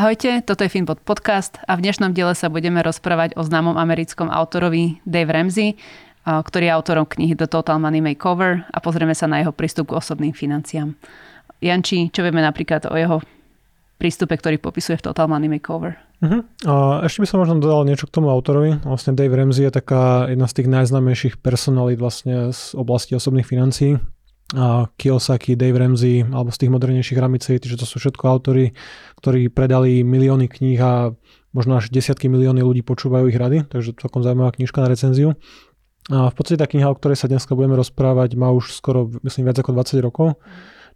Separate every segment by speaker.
Speaker 1: Ahojte, toto je Finpod podcast a v dnešnom diele sa budeme rozprávať o známom americkom autorovi Dave Ramsey, ktorý je autorom knihy The Total Money Makeover a pozrieme sa na jeho prístup k osobným financiám. Janči, čo vieme napríklad o jeho prístupe, ktorý popisuje v Total Money Makeover?
Speaker 2: Uh-huh. A ešte by som možno dodal niečo k tomu autorovi. Vlastne Dave Ramsey je taká jedna z tých najznámejších personalít vlastne z oblasti osobných financií Kiyosaki, Dave Ramsey alebo z tých modernejších ramicej, že to sú všetko autory, ktorí predali milióny kníh a možno až desiatky milióny ľudí počúvajú ich rady, takže celkom zaujímavá knižka na recenziu. A v podstate tá kniha, o ktorej sa dneska budeme rozprávať, má už skoro, myslím, viac ako 20 rokov,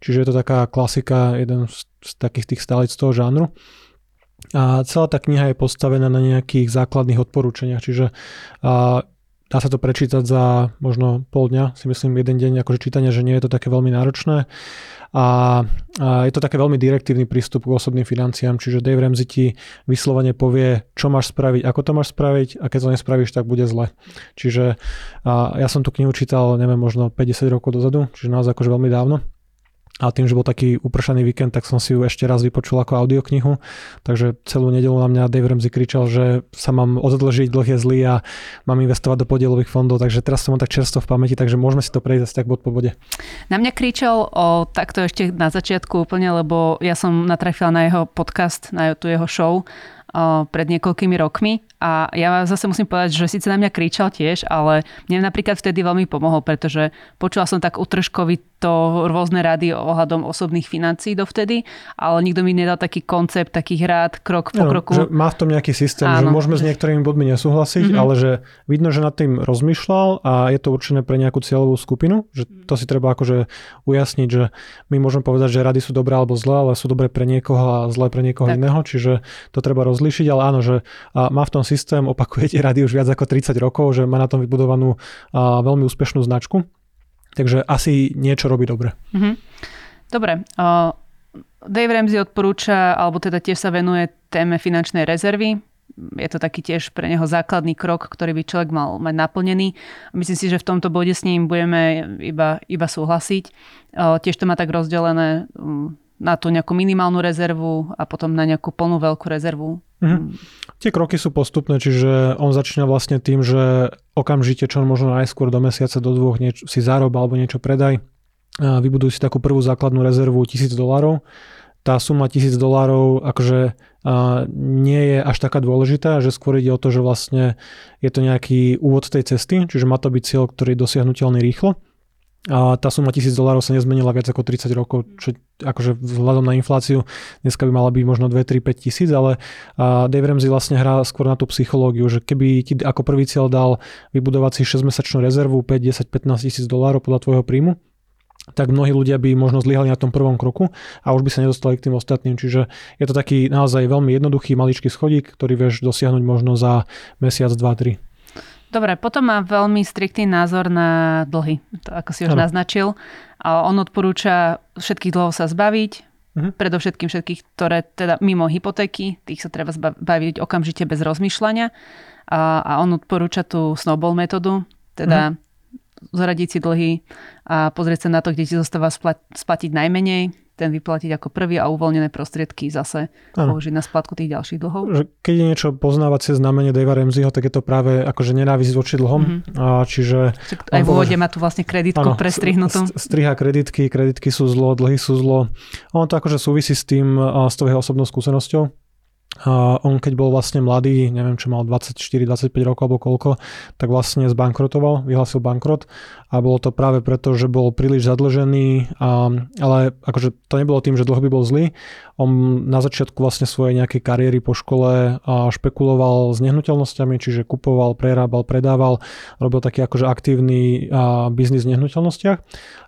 Speaker 2: čiže je to taká klasika, jeden z, takých tých stálic toho žánru. A celá tá kniha je postavená na nejakých základných odporúčaniach, čiže a Dá sa to prečítať za možno pol dňa, si myslím jeden deň akože čítania, že nie je to také veľmi náročné. A, a je to také veľmi direktívny prístup k osobným financiám, čiže Dave Ramsey ti vyslovene povie, čo máš spraviť, ako to máš spraviť a keď to nespravíš, tak bude zle. Čiže a ja som tú knihu čítal, neviem, možno 50 rokov dozadu, čiže naozaj akože veľmi dávno. A tým, že bol taký upršaný víkend, tak som si ju ešte raz vypočul ako audioknihu. Takže celú nedelu na mňa Dave Ramsey kričal, že sa mám odložiť, dlh je zlý a mám investovať do podielových fondov. Takže teraz som tak čerstvo v pamäti, takže môžeme si to prejsť tak bod po bode.
Speaker 1: Na mňa kričal o takto ešte na začiatku úplne, lebo ja som natrafila na jeho podcast, na tú jeho show pred niekoľkými rokmi a ja zase musím povedať, že síce na mňa kričal tiež, ale mne napríklad vtedy veľmi pomohol, pretože počula som tak utržkovito rôzne rady ohľadom osobných financií dovtedy, ale nikto mi nedal taký koncept takých rád krok po no, kroku.
Speaker 2: Že má v tom nejaký systém, Áno. že môžeme s niektorými bodmi nesúhlasiť, mm-hmm. ale že vidno, že nad tým rozmýšľal a je to určené pre nejakú cieľovú skupinu, že to si treba akože ujasniť, že my môžeme povedať, že rady sú dobré alebo zlé, ale sú dobré pre niekoho a zlé pre niekoho tak. iného, čiže to treba rozlišiť rozlíšiť, ale áno, že má v tom systém, opakujete rady už viac ako 30 rokov, že má na tom vybudovanú veľmi úspešnú značku. Takže asi niečo robí dobre.
Speaker 1: Mm-hmm. Dobre. Dave Ramsey odporúča, alebo teda tiež sa venuje téme finančnej rezervy. Je to taký tiež pre neho základný krok, ktorý by človek mal mať naplnený. Myslím si, že v tomto bode s ním budeme iba, iba súhlasiť. Tiež to má tak rozdelené na tú nejakú minimálnu rezervu a potom na nejakú plnú veľkú rezervu.
Speaker 2: Mhm. Tie kroky sú postupné, čiže on začína vlastne tým, že okamžite, čo možno najskôr do mesiaca, do dvoch nieč- si zarob alebo niečo predaj. Vybuduj si takú prvú základnú rezervu 1000 dolárov. Tá suma 1000 dolárov akože nie je až taká dôležitá, že skôr ide o to, že vlastne je to nejaký úvod tej cesty, čiže má to byť cieľ, ktorý je dosiahnutelný rýchlo a tá suma 1000 dolárov sa nezmenila viac ako 30 rokov, čo akože vzhľadom na infláciu dneska by mala byť možno 2, 3, 5 tisíc, ale Dave Ramsey vlastne hrá skôr na tú psychológiu, že keby ti ako prvý cieľ dal vybudovať si 6-mesačnú rezervu 5, 10, 15 tisíc dolárov podľa tvojho príjmu, tak mnohí ľudia by možno zlyhali na tom prvom kroku a už by sa nedostali k tým ostatným. Čiže je to taký naozaj veľmi jednoduchý maličký schodík, ktorý vieš dosiahnuť možno za mesiac, dva, tri.
Speaker 1: Dobre, potom má veľmi striktný názor na dlhy, to ako si už ano. naznačil. A on odporúča všetkých dlhov sa zbaviť, uh-huh. predovšetkým všetkých, ktoré teda mimo hypotéky, tých sa treba zbaviť okamžite bez rozmýšľania. A, a on odporúča tú snowball metódu, teda uh-huh. zaradiť si dlhy a pozrieť sa na to, kde ti zostáva splatiť najmenej, ten vyplatiť ako prvý a uvoľnené prostriedky zase ano. použiť na splatku tých ďalších dlhov.
Speaker 2: Keď je niečo poznávacie znamenie Davea Ramseyho, tak je to práve akože nenávisť voči dlhom. Mm-hmm. A čiže...
Speaker 1: Aj v úvode má tu vlastne kreditku ano, prestrihnutú.
Speaker 2: Striha kreditky, kreditky sú zlo, dlhy sú zlo. Ono to akože súvisí s tým, s tou jeho osobnou skúsenosťou. A on keď bol vlastne mladý, neviem čo mal 24-25 rokov alebo koľko, tak vlastne zbankrotoval, vyhlásil bankrot a bolo to práve preto, že bol príliš zadlžený, a, ale akože to nebolo tým, že dlho by bol zlý, on na začiatku vlastne svojej nejakej kariéry po škole a špekuloval s nehnuteľnosťami, čiže kupoval, prerábal, predával, robil taký akože aktívny a, biznis v nehnuteľnostiach.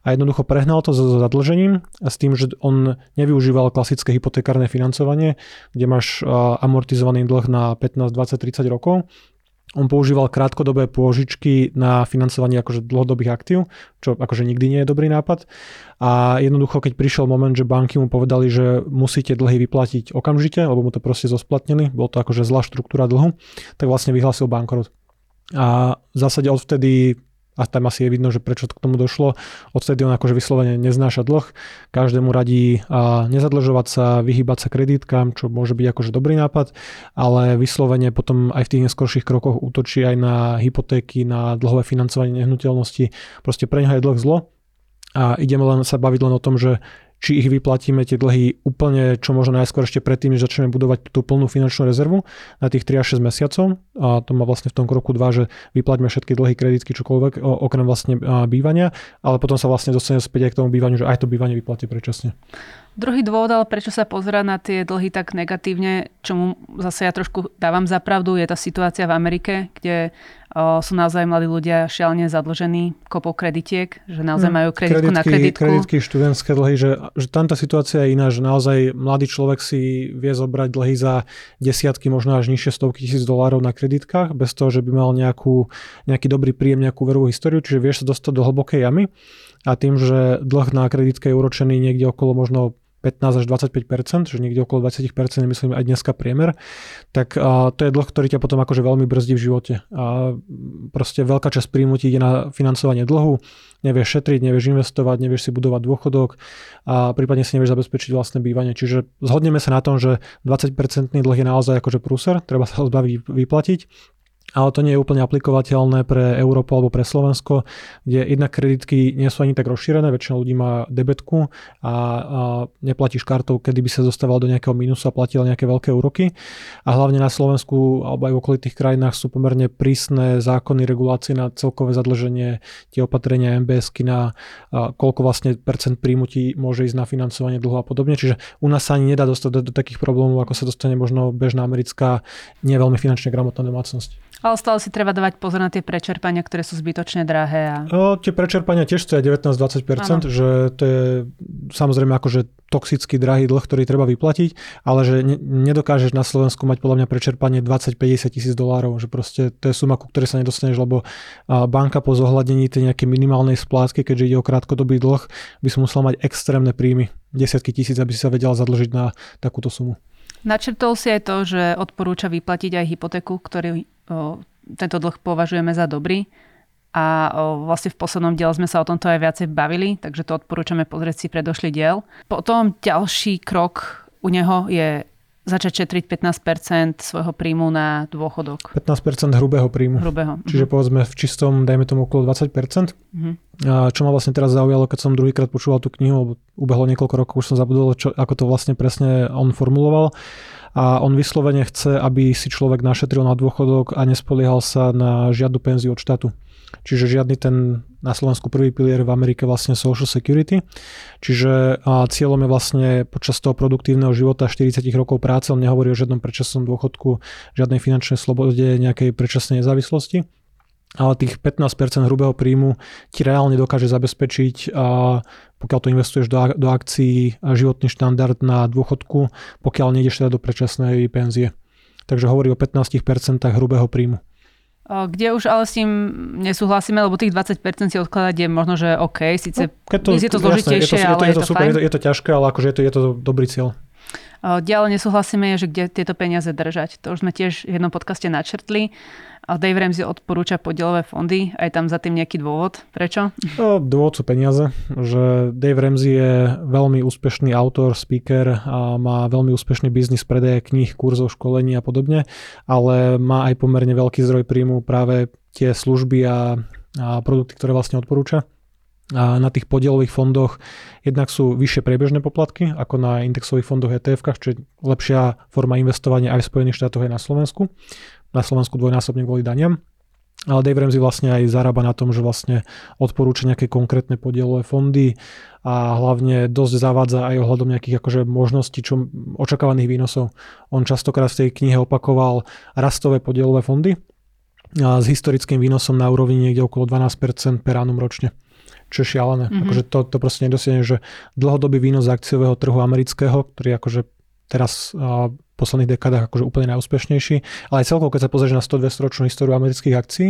Speaker 2: A jednoducho prehnal to so zadlžením a s tým, že on nevyužíval klasické hypotekárne financovanie, kde máš a, amortizovaný dlh na 15, 20, 30 rokov, on používal krátkodobé pôžičky na financovanie akože dlhodobých aktív, čo akože nikdy nie je dobrý nápad. A jednoducho, keď prišiel moment, že banky mu povedali, že musíte dlhy vyplatiť okamžite, lebo mu to proste zosplatnili, bolo to akože zlá štruktúra dlhu, tak vlastne vyhlásil bankrot. A v zásade odvtedy a tam asi je vidno, že prečo k tomu došlo. Odtedy on akože vyslovene neznáša dlh, každému radí a nezadlžovať sa, vyhýbať sa kreditkám, čo môže byť akože dobrý nápad, ale vyslovene potom aj v tých neskorších krokoch útočí aj na hypotéky, na dlhové financovanie nehnuteľnosti. Proste pre neho je dlh zlo a ideme len sa baviť len o tom, že či ich vyplatíme tie dlhy úplne čo možno najskôr ešte predtým, než začneme budovať tú plnú finančnú rezervu na tých 3 až 6 mesiacov. A to má vlastne v tom kroku 2, že vyplaťme všetky dlhy, kreditky, čokoľvek, okrem vlastne bývania, ale potom sa vlastne dostaneme späť aj k tomu bývaniu, že aj to bývanie vyplatí predčasne.
Speaker 1: Druhý dôvod, ale prečo sa pozerá na tie dlhy tak negatívne, čomu zase ja trošku dávam za pravdu, je tá situácia v Amerike, kde sú naozaj mladí ľudia šialne zadlžení kopou kreditiek, že naozaj hm, majú kreditku kreditky, na kreditku.
Speaker 2: Kreditky, študentské dlhy, že, že tam tá situácia je iná, že naozaj mladý človek si vie zobrať dlhy za desiatky, možno až nižšie stovky tisíc dolárov na kreditkách, bez toho, že by mal nejakú, nejaký dobrý príjem, nejakú verovú históriu, čiže vieš sa dostať do hlbokej jamy a tým, že dlh na kreditke je uročený niekde okolo možno 15 až 25%, že niekde okolo 20% myslím aj dneska priemer, tak a, to je dlh, ktorý ťa potom akože veľmi brzdí v živote. A proste veľká časť príjmu ti ide na financovanie dlhu, nevieš šetriť, nevieš investovať, nevieš si budovať dôchodok a prípadne si nevieš zabezpečiť vlastné bývanie. Čiže zhodneme sa na tom, že 20% dlh je naozaj akože prúser, treba sa ho zbaviť vyplatiť ale to nie je úplne aplikovateľné pre Európu alebo pre Slovensko, kde jednak kreditky nie sú ani tak rozšírené, väčšina ľudí má debetku a, a neplatíš kartou, kedy by sa dostával do nejakého minusu a platil nejaké veľké úroky. A hlavne na Slovensku alebo aj v okolitých krajinách sú pomerne prísne zákony, regulácie na celkové zadlženie, tie opatrenia MBSky na a, koľko vlastne percent príjmu ti môže ísť na financovanie dlhu a podobne. Čiže u nás sa ani nedá dostať do, do takých problémov, ako sa dostane možno bežná americká, nie veľmi finančne gramotná domácnosť.
Speaker 1: Ale stále si treba dávať pozor na tie prečerpania, ktoré sú zbytočne drahé. A...
Speaker 2: O, tie prečerpania tiež stoja 19-20%, že to je samozrejme akože toxický drahý dlh, ktorý treba vyplatiť, ale že ne, nedokážeš na Slovensku mať podľa mňa prečerpanie 20-50 tisíc dolárov, že proste to je suma, ku ktorej sa nedostaneš, lebo banka po zohľadnení tej nejakej minimálnej splátky, keďže ide o krátkodobý dlh, by som musel mať extrémne príjmy, desiatky tisíc, aby si sa vedel zadlžiť na takúto sumu.
Speaker 1: Načrtol si aj to, že odporúča vyplatiť aj hypotéku, ktorý tento dlh považujeme za dobrý. A vlastne v poslednom diele sme sa o tomto aj viacej bavili, takže to odporúčame pozrieť si predošlý diel. Potom ďalší krok u neho je začať šetriť 15% svojho príjmu na dôchodok.
Speaker 2: 15% hrubého príjmu.
Speaker 1: Hrubého.
Speaker 2: Čiže uh-huh. povedzme v čistom, dajme tomu okolo 20%. Uh-huh. A čo ma vlastne teraz zaujalo, keď som druhýkrát počúval tú knihu, lebo ubehlo niekoľko rokov, už som zabudol, čo, ako to vlastne presne on formuloval. A on vyslovene chce, aby si človek našetril na dôchodok a nespoliehal sa na žiadnu penziu od štátu. Čiže žiadny ten na Slovensku prvý pilier v Amerike vlastne Social Security. Čiže a cieľom je vlastne počas toho produktívneho života 40 rokov práce, on nehovorí o žiadnom predčasnom dôchodku, žiadnej finančnej slobode, nejakej predčasnej nezávislosti ale tých 15% hrubého príjmu ti reálne dokáže zabezpečiť, a pokiaľ to investuješ do, do akcií, životný štandard na dôchodku, pokiaľ nejdeš teda do predčasnej penzie. Takže hovorí o 15% hrubého príjmu.
Speaker 1: Kde už ale s tým nesúhlasíme, lebo tých 20% si odkladať je možno, že OK, síce no, to, je to zložitejšie, jasné, je to, ale je to, je to, je to super.
Speaker 2: Je to, je to ťažké, ale akože je to, je to dobrý cieľ.
Speaker 1: Ďalej nesúhlasíme je, že kde tieto peniaze držať. To už sme tiež v jednom podcaste načrtli. Dave Ramsey odporúča podielové fondy, aj tam za tým nejaký dôvod. Prečo?
Speaker 2: No, dôvod sú peniaze, že Dave Ramsey je veľmi úspešný autor, speaker a má veľmi úspešný biznis predaje kníh, kurzov, školení a podobne, ale má aj pomerne veľký zdroj príjmu práve tie služby a, a produkty, ktoré vlastne odporúča. A na tých podielových fondoch jednak sú vyššie priebežné poplatky ako na indexových fondoch ETF, čo je lepšia forma investovania aj v Spojených štátoch aj na Slovensku na Slovensku dvojnásobne kvôli daniam. Ale Dave Ramsey vlastne aj zarába na tom, že vlastne odporúča nejaké konkrétne podielové fondy a hlavne dosť zavádza aj ohľadom nejakých akože možností, čo očakávaných výnosov. On častokrát v tej knihe opakoval rastové podielové fondy a s historickým výnosom na úrovni niekde okolo 12% per annum ročne čo je šialené. Mm-hmm. Akože to, to proste nedosiahne, že dlhodobý výnos z akciového trhu amerického, ktorý akože teraz v posledných dekádach akože úplne najúspešnejší, ale aj celkovo, keď sa pozrieš na 100-200 ročnú históriu amerických akcií,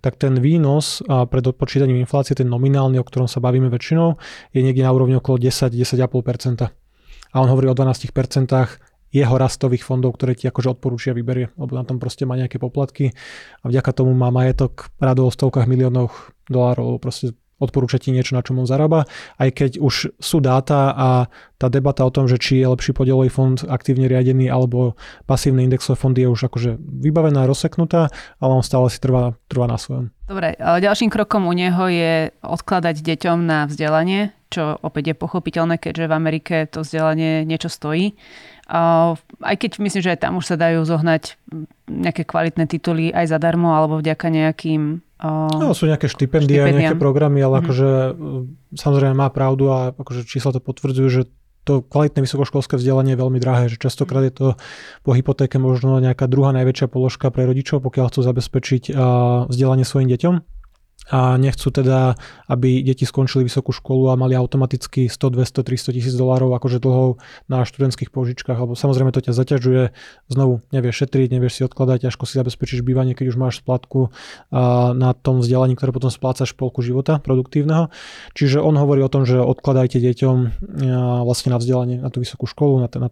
Speaker 2: tak ten výnos pred odpočítaním inflácie, ten nominálny, o ktorom sa bavíme väčšinou, je niekde na úrovni okolo 10-10,5%. A on hovorí o 12% jeho rastových fondov, ktoré ti akože odporúčia vyberie, lebo na tom proste má nejaké poplatky a vďaka tomu má majetok rado o stovkách miliónov dolárov, proste odporúča ti niečo, na čom on zarába, aj keď už sú dáta a tá debata o tom, že či je lepší podielový fond aktívne riadený alebo pasívne indexové fondy je už akože vybavená, rozseknutá, ale on stále si trvá, trvá na svojom.
Speaker 1: Dobre, ďalším krokom u neho je odkladať deťom na vzdelanie, čo opäť je pochopiteľné, keďže v Amerike to vzdelanie niečo stojí. Aj keď myslím, že aj tam už sa dajú zohnať nejaké kvalitné tituly aj zadarmo alebo vďaka nejakým
Speaker 2: No, sú nejaké štipendia, nejaké programy, ale mm-hmm. akože samozrejme má pravdu a akože čísla to potvrdzujú, že to kvalitné vysokoškolské vzdelanie je veľmi drahé, že častokrát je to po hypotéke možno nejaká druhá najväčšia položka pre rodičov, pokiaľ chcú zabezpečiť vzdelanie svojim deťom a nechcú teda, aby deti skončili vysokú školu a mali automaticky 100, 200, 300 tisíc dolárov akože dlhov na študentských požičkách, lebo samozrejme to ťa zaťažuje, znovu nevieš šetriť, nevieš si odkladať, ťažko si zabezpečíš bývanie, keď už máš splatku na tom vzdelaní, ktoré potom splácaš polku života produktívneho. Čiže on hovorí o tom, že odkladajte deťom vlastne na vzdelanie na tú vysokú školu, na ten, na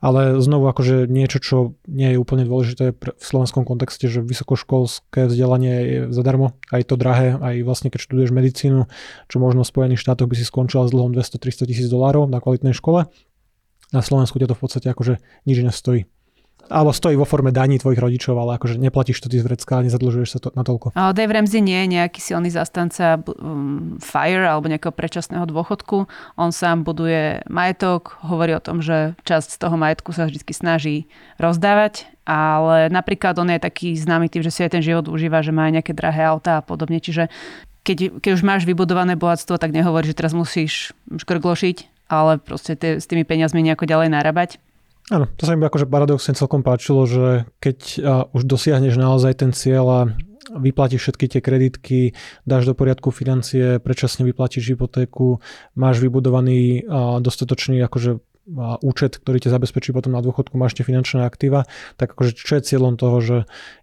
Speaker 2: ale znovu akože niečo, čo nie je úplne dôležité v slovenskom kontexte, že vysokoškolské vzdelanie je zadarmo, aj je to drahé, aj vlastne keď študuješ medicínu, čo možno v Spojených štátoch by si skončila s dlhom 200-300 tisíc dolárov na kvalitnej škole. Na Slovensku ťa to v podstate akože nič nestojí alebo stojí vo forme daní tvojich rodičov, ale akože neplatíš to ty z vrecka nezadlžuješ sa to na toľko.
Speaker 1: Ale Dave Ramsey nie je nejaký silný zastanca um, FIRE alebo nejakého predčasného dôchodku. On sám buduje majetok, hovorí o tom, že časť z toho majetku sa vždy snaží rozdávať, ale napríklad on je taký známy tým, že si aj ten život užíva, že má aj nejaké drahé auta a podobne. Čiže keď, keď už máš vybudované bohatstvo, tak nehovorí, že teraz musíš škrglošiť, ale proste tie, s tými peniazmi nejako ďalej narábať.
Speaker 2: Áno, to sa mi akože paradoxne celkom páčilo, že keď už dosiahneš naozaj ten cieľ a vyplatíš všetky tie kreditky, dáš do poriadku financie, predčasne vyplatíš hypotéku, máš vybudovaný dostatočný akože účet, ktorý ťa zabezpečí potom na dôchodku, máš tie finančné aktíva, tak akože čo je cieľom toho, že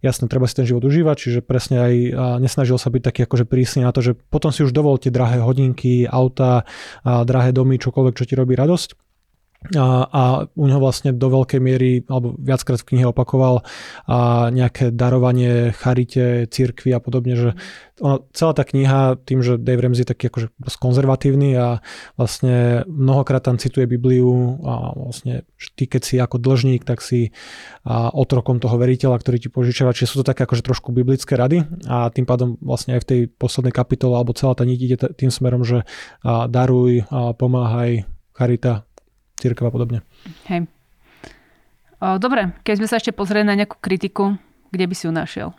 Speaker 2: jasne, treba si ten život užívať, čiže presne aj nesnažil sa byť taký akože prísny na to, že potom si už dovolte drahé hodinky, auta, drahé domy, čokoľvek, čo ti robí radosť a, a u neho vlastne do veľkej miery, alebo viackrát v knihe opakoval a nejaké darovanie charite, cirkvi a podobne, že ono, celá tá kniha, tým, že Dave Ramsey je taký akože konzervatívny a vlastne mnohokrát tam cituje Bibliu a vlastne ty keď si ako dlžník, tak si a otrokom toho veriteľa, ktorý ti požičiava, čiže sú to také akože trošku biblické rady a tým pádom vlastne aj v tej poslednej kapitole alebo celá tá niť ide tým smerom, že a daruj, a pomáhaj, charita, církev a podobne.
Speaker 1: Hej. O, dobre, keď sme sa ešte pozreli na nejakú kritiku, kde by si ju našiel?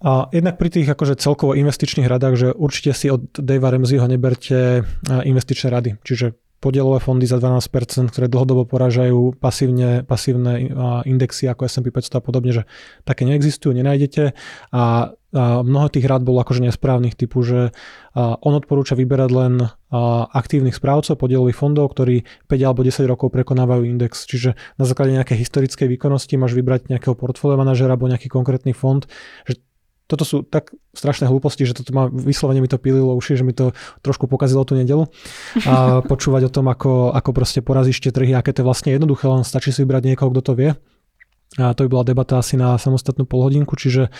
Speaker 2: A jednak pri tých akože celkovo investičných radách, že určite si od Davea Ramseyho neberte investičné rady. Čiže podielové fondy za 12%, ktoré dlhodobo porážajú pasívne, pasívne indexy ako S&P 500 a podobne, že také neexistujú, nenájdete a, a mnoho tých rád bolo akože nesprávnych typu, že on odporúča vyberať len aktívnych správcov podielových fondov, ktorí 5 alebo 10 rokov prekonávajú index. Čiže na základe nejakej historickej výkonnosti máš vybrať nejakého portfólio manažera alebo nejaký konkrétny fond, že toto sú tak strašné hlúposti, že toto ma vyslovene mi to pililo uši, že mi to trošku pokazilo tú nedelu. A počúvať o tom, ako, ako proste porazíš tie trhy, aké to je vlastne jednoduché, len stačí si vybrať niekoho, kto to vie. A to by bola debata asi na samostatnú polhodinku, čiže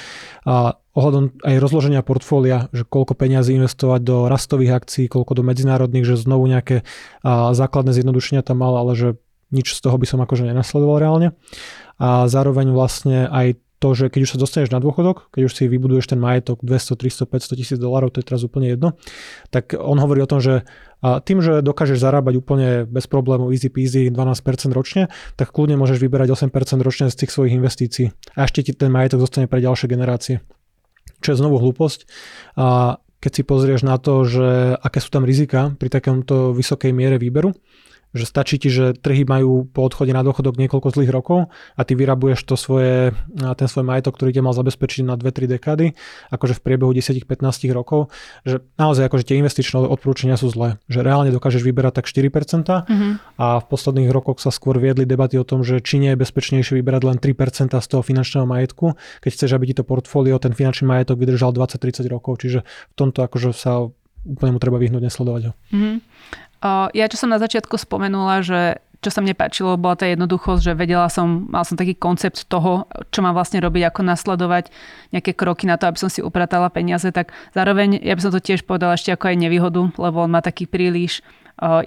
Speaker 2: a ohľadom aj rozloženia portfólia, že koľko peňazí investovať do rastových akcií, koľko do medzinárodných, že znovu nejaké a základné zjednodušenia tam mal, ale že nič z toho by som akože nenasledoval reálne. A zároveň vlastne aj to, že keď už sa dostaneš na dôchodok, keď už si vybuduješ ten majetok 200, 300, 500 tisíc dolárov, to je teraz úplne jedno, tak on hovorí o tom, že tým, že dokážeš zarábať úplne bez problémov easy peasy 12% ročne, tak kľudne môžeš vyberať 8% ročne z tých svojich investícií a ešte ti ten majetok zostane pre ďalšie generácie. Čo je znovu hlúposť. A keď si pozrieš na to, že aké sú tam rizika pri takomto vysokej miere výberu, že stačí ti, že trhy majú po odchode na dôchodok niekoľko zlých rokov a ty vyrabuješ to svoje, ten svoj majetok, ktorý ťa mal zabezpečiť na 2-3 dekády, akože v priebehu 10-15 rokov, že naozaj akože tie investičné odporúčania sú zlé, že reálne dokážeš vyberať tak 4% mm-hmm. a v posledných rokoch sa skôr viedli debaty o tom, že či nie je bezpečnejšie vyberať len 3% z toho finančného majetku, keď chceš, aby ti to portfólio, ten finančný majetok vydržal 20-30 rokov, čiže v tomto akože sa úplne mu treba vyhnúť, nesledovať ho. Mm-hmm.
Speaker 1: Ja čo som na začiatku spomenula, že čo sa mne páčilo, bola tá jednoduchosť, že vedela som, mal som taký koncept toho, čo mám vlastne robiť, ako nasledovať nejaké kroky na to, aby som si upratala peniaze, tak zároveň ja by som to tiež povedala ešte ako aj nevýhodu, lebo on má taký príliš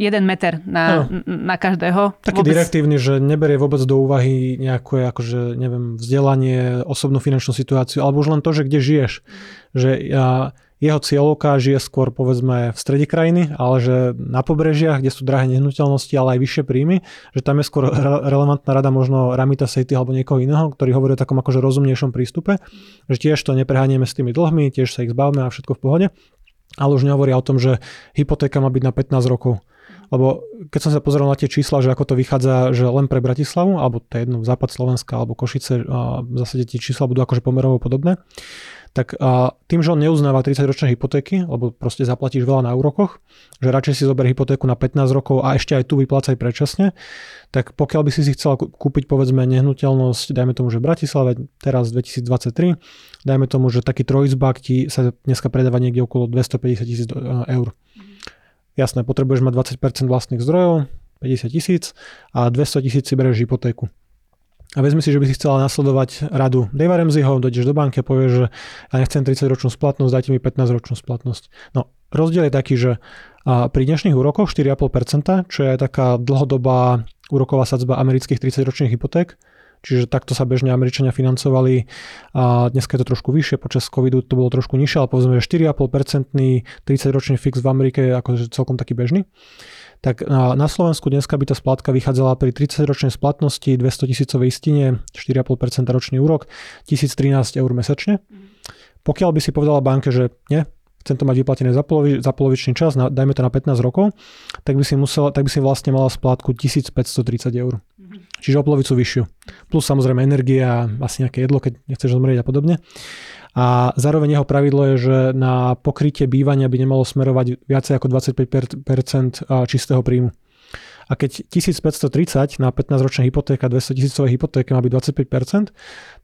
Speaker 1: jeden meter na, no. na každého.
Speaker 2: Taký vôbec... direktívny, že neberie vôbec do úvahy nejaké, akože, neviem, vzdelanie, osobnú finančnú situáciu, alebo už len to, že kde žiješ. Že ja, jeho cieľovka žije skôr povedzme v strede krajiny, ale že na pobrežiach, kde sú drahé nehnuteľnosti, ale aj vyššie príjmy, že tam je skôr re- relevantná rada možno Ramita Sejty alebo niekoho iného, ktorý hovorí o takom akože rozumnejšom prístupe, že tiež to neprehánieme s tými dlhmi, tiež sa ich zbavme a všetko v pohode ale už nehovoria o tom, že hypotéka má byť na 15 rokov. Lebo keď som sa pozrel na tie čísla, že ako to vychádza, že len pre Bratislavu, alebo to je jedno, západ Slovenska, alebo Košice, a v zásade tie čísla budú akože pomerovo podobné, tak a tým, že on neuznáva 30-ročné hypotéky, lebo proste zaplatíš veľa na úrokoch, že radšej si zober hypotéku na 15 rokov a ešte aj tu vyplácaj predčasne, tak pokiaľ by si si chcela kúpiť povedzme nehnuteľnosť, dajme tomu, že v Bratislave teraz 2023, dajme tomu, že taký trojizbák ti sa dneska predáva niekde okolo 250 tisíc e, eur. Jasné, potrebuješ mať 20% vlastných zdrojov, 50 tisíc a 200 tisíc si bereš hypotéku a vezmi si, že by si chcela nasledovať radu Dave Ramseyho, dojdeš do banky a povieš, že ja nechcem 30 ročnú splatnosť, dajte mi 15 ročnú splatnosť. No, rozdiel je taký, že pri dnešných úrokoch 4,5%, čo je taká dlhodobá úroková sadzba amerických 30 ročných hypoték, čiže takto sa bežne Američania financovali a dneska je to trošku vyššie, počas covidu to bolo trošku nižšie, ale povedzme, že 4,5% 30 ročný fix v Amerike je akože celkom taký bežný tak na Slovensku dneska by tá splátka vychádzala pri 30-ročnej splatnosti 200 tisícovej istine, 4,5% ročný úrok, 1013 eur mesačne. Pokiaľ by si povedala banke, že nie, chcem to mať vyplatené za, polovi, za polovičný čas, na, dajme to na 15 rokov, tak by si, musela, tak by si vlastne mala splátku 1530 eur. Čiže o polovicu vyššiu. Plus samozrejme energia, asi nejaké jedlo, keď nechceš zomrieť a podobne. A zároveň jeho pravidlo je, že na pokrytie bývania by nemalo smerovať viacej ako 25% čistého príjmu. A keď 1530 na 15-ročná hypotéka, 200 tisícové hypotéka má byť 25%,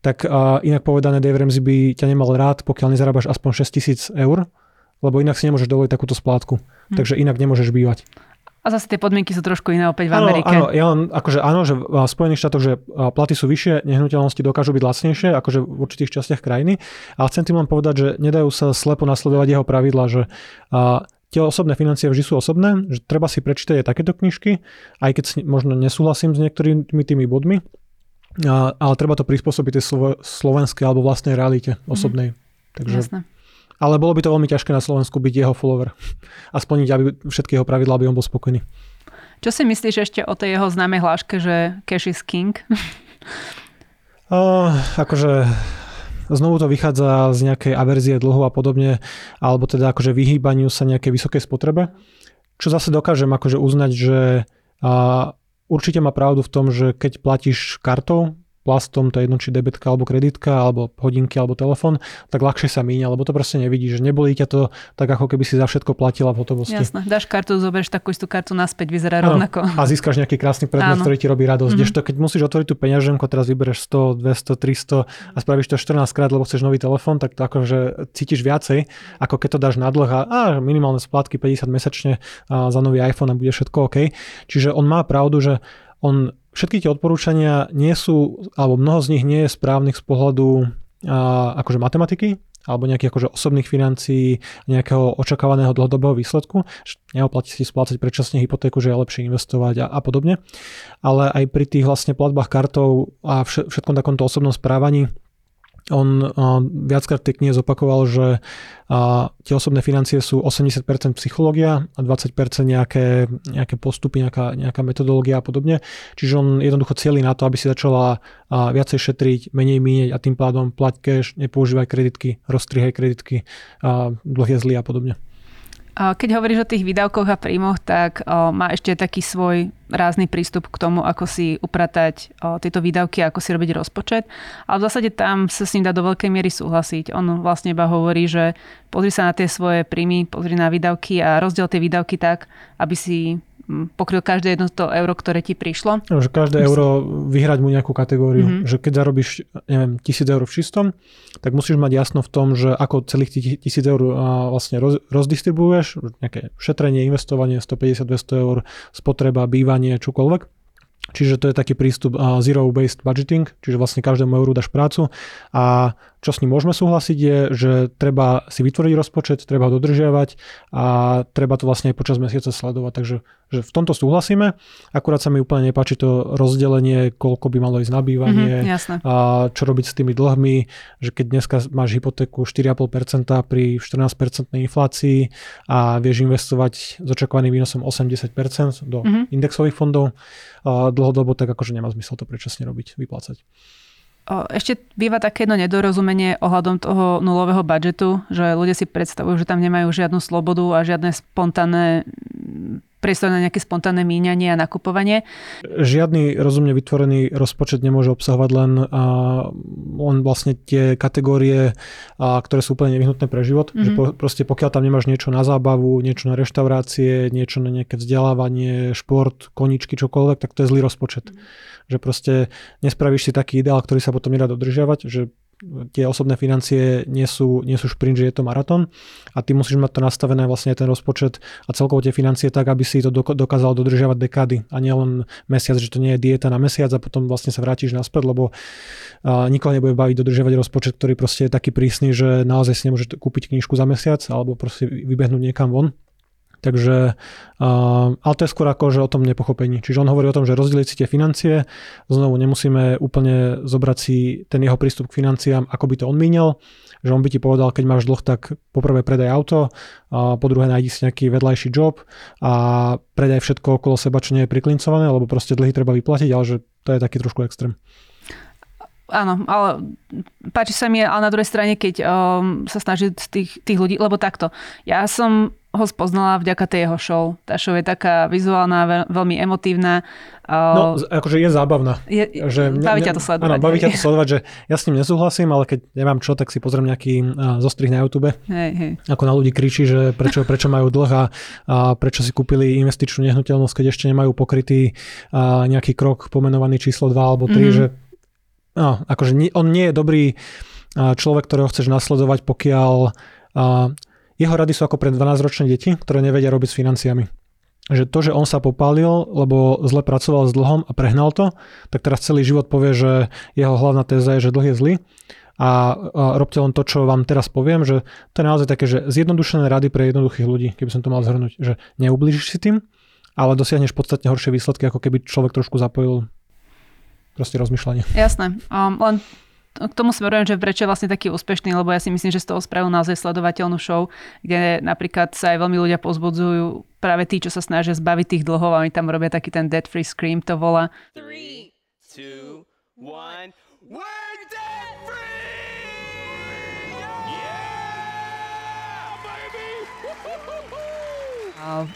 Speaker 2: tak inak povedané Dave Ramsey by ťa nemal rád, pokiaľ nezarábaš aspoň 6 tisíc eur, lebo inak si nemôžeš dovoliť takúto splátku. Hm. Takže inak nemôžeš bývať.
Speaker 1: A zase tie podmienky sú trošku iné opäť v Amerike.
Speaker 2: Áno, ja len, akože áno, že v Spojených štátoch, že platy sú vyššie, nehnuteľnosti dokážu byť lacnejšie, akože v určitých častiach krajiny, ale chcem tým len povedať, že nedajú sa slepo nasledovať jeho pravidla, že a, tie osobné financie vždy sú osobné, že treba si prečítať aj takéto knižky, aj keď možno nesúhlasím s niektorými tými bodmi, a, ale treba to prispôsobiť tej slovenskej alebo vlastnej realite osobnej. Mm. Takže Jasné. Ale bolo by to veľmi ťažké na Slovensku byť jeho follower a splniť aby všetky jeho pravidlá, aby on bol spokojný.
Speaker 1: Čo si myslíš ešte o tej jeho známej hláške, že cash is king?
Speaker 2: Uh, akože znovu to vychádza z nejakej averzie dlhu a podobne, alebo teda akože vyhýbaniu sa nejakej vysokej spotrebe. Čo zase dokážem akože uznať, že uh, určite má pravdu v tom, že keď platíš kartou, plastom, to je jedno či debetka alebo kreditka, alebo hodinky alebo telefón, tak ľahšie sa míňa, lebo to proste nevidíš, že nebolí ťa to tak, ako keby si za všetko platila v hotovosti.
Speaker 1: Jasné, dáš kartu, zoberieš takú istú kartu naspäť, vyzerá ano. rovnako.
Speaker 2: A získaš nejaký krásny predmet, ktorý ti robí radosť. Mm-hmm. to, keď musíš otvoriť tú peňaženku, teraz vybereš 100, 200, 300 a spravíš to 14 krát, lebo chceš nový telefón, tak to akože cítiš viacej, ako keď to dáš na dlh a, a minimálne splátky 50 mesačne a za nový iPhone a bude všetko OK. Čiže on má pravdu, že on všetky tie odporúčania nie sú, alebo mnoho z nich nie je správnych z pohľadu a, akože matematiky, alebo nejakých akože osobných financií, nejakého očakávaného dlhodobého výsledku. Neoplatí si splácať predčasne hypotéku, že je lepšie investovať a, a podobne. Ale aj pri tých vlastne platbách kartou a všetkom takomto osobnom správaní on viackrát v tej knihe zopakoval, že tie osobné financie sú 80% psychológia a 20% nejaké, nejaké postupy, nejaká, nejaká metodológia a podobne. Čiže on jednoducho cieľí na to, aby si začala viacej šetriť, menej mínieť a tým pádom plať cash, nepoužívaj kreditky, rozstrihaj kreditky, dlh je zlý a podobne.
Speaker 1: Keď hovoríš o tých výdavkoch a príjmoch, tak má ešte taký svoj rázny prístup k tomu, ako si upratať tieto výdavky, ako si robiť rozpočet. Ale v zásade tam sa s ním dá do veľkej miery súhlasiť. On vlastne iba hovorí, že pozri sa na tie svoje príjmy, pozri na výdavky a rozdiel tie výdavky tak, aby si pokryl každé jedno to euro, ktoré ti prišlo.
Speaker 2: No, že každé Myslím. euro vyhrať mu nejakú kategóriu. Mm-hmm. Že keď zarobíš, neviem, tisíc eur v čistom, tak musíš mať jasno v tom, že ako celých tých tisíc eur vlastne roz, rozdistribuješ, nejaké šetrenie, investovanie, 150-200 eur, spotreba, bývanie, čokoľvek. Čiže to je taký prístup zero-based budgeting, čiže vlastne každému euru dáš prácu a čo s ním môžeme súhlasiť je, že treba si vytvoriť rozpočet, treba ho dodržiavať a treba to vlastne aj počas mesiaca sledovať. Takže že v tomto súhlasíme, akurát sa mi úplne nepáči to rozdelenie, koľko by malo ísť na bývanie
Speaker 1: mm-hmm,
Speaker 2: a čo robiť s tými dlhmi, že keď dneska máš hypotéku 4,5% pri 14% inflácii a vieš investovať s očakovaným výnosom 80% do mm-hmm. indexových fondov, dlhodobo tak akože nemá zmysel to predčasne robiť, vyplácať.
Speaker 1: Ešte býva také jedno nedorozumenie ohľadom toho nulového budžetu, že ľudia si predstavujú, že tam nemajú žiadnu slobodu a žiadne spontánne priestor na nejaké spontánne míňanie a nakupovanie.
Speaker 2: Žiadny rozumne vytvorený rozpočet nemôže obsahovať len a, on vlastne tie kategórie, a, ktoré sú úplne nevyhnutné pre život. Mm-hmm. Že mhm. po, proste pokiaľ tam nemáš niečo na zábavu, niečo na reštaurácie, niečo na nejaké vzdelávanie, šport, koničky, čokoľvek, tak to je zlý rozpočet. Mm-hmm že proste nespravíš si taký ideál, ktorý sa potom nedá dodržiavať, že tie osobné financie nie sú, nie sú šprint, že je to maratón a ty musíš mať to nastavené vlastne ten rozpočet a celkovo tie financie tak, aby si to dokázal dodržiavať dekády a nie len mesiac, že to nie je dieta na mesiac a potom vlastne sa vrátiš naspäť, lebo uh, nikoho nebude baviť dodržiavať rozpočet, ktorý proste je taký prísny, že naozaj si nemôže kúpiť knižku za mesiac alebo proste vybehnúť niekam von Takže, ale to je skôr ako, že o tom nepochopení. Čiže on hovorí o tom, že rozdeliť si tie financie, znovu nemusíme úplne zobrať si ten jeho prístup k financiám, ako by to on míňal, že on by ti povedal, keď máš dlh, tak poprvé predaj auto, a po druhé nájdi si nejaký vedľajší job a predaj všetko okolo seba, čo nie je priklincované, lebo proste dlhy treba vyplatiť, ale že to je taký trošku extrém.
Speaker 1: Áno, ale páči sa mi, ale na druhej strane, keď um, sa snaží tých, tých ľudí, lebo takto, ja som ho spoznala vďaka tej jeho show. Tá show je taká vizuálna, veľmi emotívna.
Speaker 2: No, akože je zábavná.
Speaker 1: Je, že baví ťa to sledovať.
Speaker 2: Áno, baví ťa to sledovať, že ja s ním nesúhlasím, ale keď nemám čo, tak si pozriem nejaký zostrih na YouTube.
Speaker 1: Hej, hej.
Speaker 2: Ako na ľudí kričí, že prečo, prečo majú dlh a, a prečo si kúpili investičnú nehnuteľnosť, keď ešte nemajú pokrytý nejaký krok pomenovaný číslo 2 alebo 3, mm-hmm. že no, akože on nie je dobrý človek, ktorého chceš nasledovať, pokiaľ jeho rady sú ako pre 12-ročné deti, ktoré nevedia robiť s financiami. Že to, že on sa popálil, lebo zle pracoval s dlhom a prehnal to, tak teraz celý život povie, že jeho hlavná téza je, že dlh je zlý. A, a robte len to, čo vám teraz poviem, že to je naozaj také, že zjednodušené rady pre jednoduchých ľudí, keby som to mal zhrnúť, že neublížiš si tým, ale dosiahneš podstatne horšie výsledky, ako keby človek trošku zapojil proste rozmýšľanie.
Speaker 1: Jasné. Um, len k tomu smerujem, že prečo je vlastne taký úspešný, lebo ja si myslím, že z toho spravil naozaj sledovateľnú show, kde napríklad sa aj veľmi ľudia pozbudzujú práve tí, čo sa snažia zbaviť tých dlhov a oni tam robia taký ten dead free scream, to volá. 3, 2, 1, we're dead free!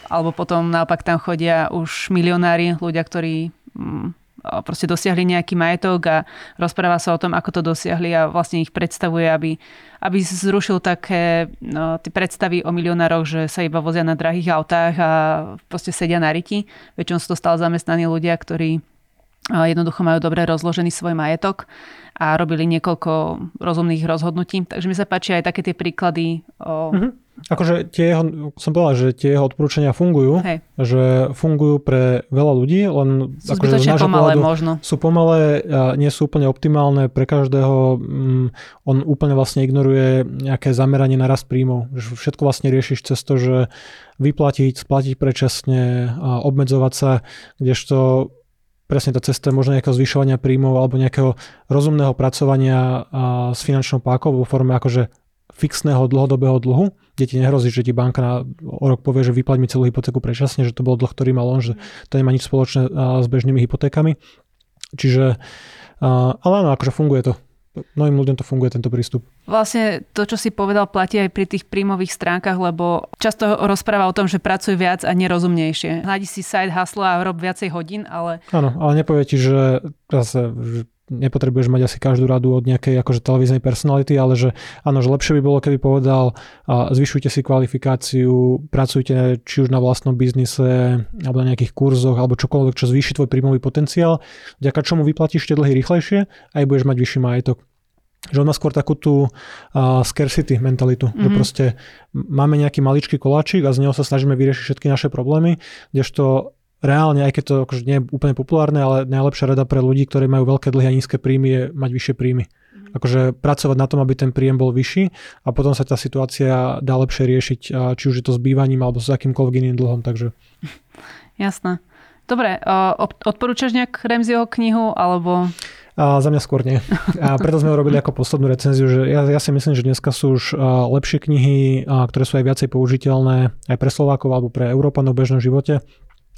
Speaker 1: Alebo potom naopak tam chodia už milionári, ľudia, ktorí mm, proste dosiahli nejaký majetok a rozpráva sa o tom, ako to dosiahli a vlastne ich predstavuje, aby, aby zrušil také no, tie predstavy o milionároch, že sa iba vozia na drahých autách a proste sedia na riti. Väčšinou sú to stále zamestnaní ľudia, ktorí jednoducho majú dobre rozložený svoj majetok a robili niekoľko rozumných rozhodnutí. Takže mi sa páči aj také tie príklady o mm-hmm
Speaker 2: Akože tie jeho, som povedal, že tie jeho odporúčania fungujú, Hej. že fungujú pre veľa ľudí, len
Speaker 1: sú akože z pomalé možno.
Speaker 2: Sú pomalé, a nie sú úplne optimálne pre každého. Mm, on úplne vlastne ignoruje nejaké zameranie na rast príjmov. Že všetko vlastne riešiš cez to, že vyplatiť, splatiť predčasne, a obmedzovať sa, kdežto presne tá cesta možno nejakého zvyšovania príjmov alebo nejakého rozumného pracovania s finančnou pákou vo forme akože fixného dlhodobého dlhu, kde ti nehrozí, že ti banka na, o rok povie, že vyplať mi celú hypotéku predčasne, že to bol dlh, ktorý mal on, že to nemá nič spoločné s bežnými hypotékami. Čiže, ale áno, akože funguje to. Mnohým ľuďom to funguje, tento prístup.
Speaker 1: Vlastne to, čo si povedal, platí aj pri tých príjmových stránkach, lebo často rozpráva o tom, že pracuj viac a nerozumnejšie. Hľadí si side hustle a rob viacej hodín, ale...
Speaker 2: Áno, ale nepovie ti, že zase, nepotrebuješ mať asi každú radu od nejakej akože televíznej personality, ale že áno, že lepšie by bolo, keby povedal a zvyšujte si kvalifikáciu, pracujte či už na vlastnom biznise alebo na nejakých kurzoch alebo čokoľvek, čo zvýši tvoj príjmový potenciál, vďaka čomu vyplatíš tie dlhy rýchlejšie a aj budeš mať vyšší majetok že on má skôr takú tú uh, scarcity mentalitu, mm-hmm. že mhm. proste máme nejaký maličký koláčik a z neho sa snažíme vyriešiť všetky naše problémy, kdežto reálne, aj keď to akože nie je úplne populárne, ale najlepšia rada pre ľudí, ktorí majú veľké dlhy a nízke príjmy, je mať vyššie príjmy. Mhm. Akože pracovať na tom, aby ten príjem bol vyšší a potom sa tá situácia dá lepšie riešiť, či už je to s bývaním alebo s akýmkoľvek iným dlhom. Takže...
Speaker 1: Jasné. Dobre, odporúčaš nejak Remziho knihu alebo...
Speaker 2: A za mňa skôr nie. A preto sme urobili ako poslednú recenziu, že ja, ja si myslím, že dneska sú už lepšie knihy, ktoré sú aj viacej použiteľné aj pre Slovákov alebo pre Európanov v bežnom živote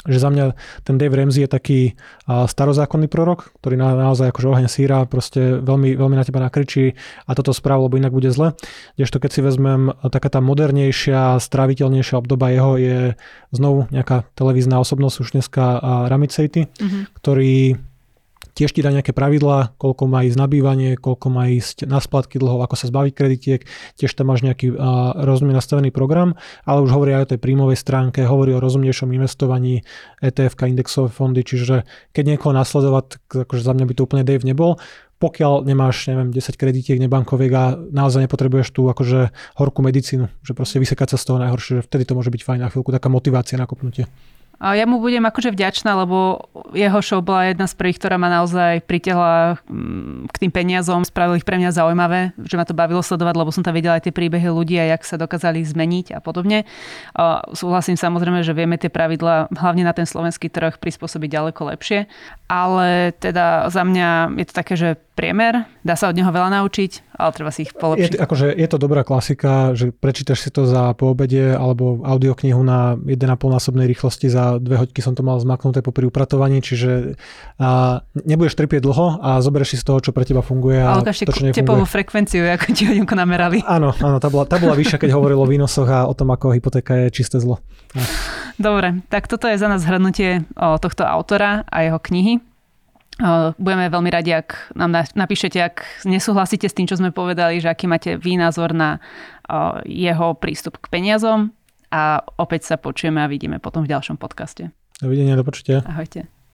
Speaker 2: že za mňa ten Dave Ramsey je taký starozákonný prorok, ktorý na, naozaj akože oheň síra, proste veľmi, veľmi na teba nakričí a toto spravil, lebo inak bude zle. Kdežto keď si vezmem taká tá modernejšia, stráviteľnejšia obdoba jeho je znovu nejaká televízna osobnosť už dneska Ramit Seiti, mm-hmm. ktorý tiež ti dá nejaké pravidlá, koľko má ísť nabývanie, koľko má ísť na splatky dlhov, ako sa zbaviť kreditiek, tiež tam máš nejaký uh, rozumne nastavený program, ale už hovorí aj o tej príjmovej stránke, hovorí o rozumnejšom investovaní ETF, indexové fondy, čiže keď niekoho nasledovať, akože za mňa by to úplne Dave nebol, pokiaľ nemáš, neviem, 10 kreditiek nebankoviek a naozaj nepotrebuješ tú akože horkú medicínu, že proste vysekať sa z toho najhoršie, že vtedy to môže byť fajn na chvíľku, taká motivácia na kopnutie.
Speaker 1: Ja mu budem akože vďačná, lebo jeho show bola jedna z prvých, ktorá ma naozaj pritiahla mm, k tým peniazom. Spravili ich pre mňa zaujímavé, že ma to bavilo sledovať, lebo som tam videla aj tie príbehy ľudí a jak sa dokázali zmeniť a podobne. Súhlasím samozrejme, že vieme tie pravidla hlavne na ten slovenský trh prispôsobiť ďaleko lepšie. Ale teda za mňa je to také, že priemer, dá sa od neho veľa naučiť, ale treba si ich polepšiť.
Speaker 2: Je, akože, je to dobrá klasika, že prečítaš si to za poobede alebo audioknihu na 1,5 násobnej rýchlosti, za dve hoďky som to mal zmaknuté po upratovaní, čiže a, nebudeš trpieť dlho a zoberieš si z toho, čo pre teba funguje. A
Speaker 1: ale čo tepovú frekvenciu, ako ti hodinku namerali.
Speaker 2: Áno, áno, tá bola, tá bola vyššia, keď hovorilo o výnosoch a o tom, ako hypotéka je čisté zlo.
Speaker 1: Dobre, tak toto je za nás zhrnutie tohto autora a jeho knihy. Budeme veľmi radi, ak nám napíšete, ak nesúhlasíte s tým, čo sme povedali, že aký máte vy názor na jeho prístup k peniazom a opäť sa počujeme a vidíme potom v ďalšom podcaste.
Speaker 2: Dovidenia, do počutia.
Speaker 1: Ahojte.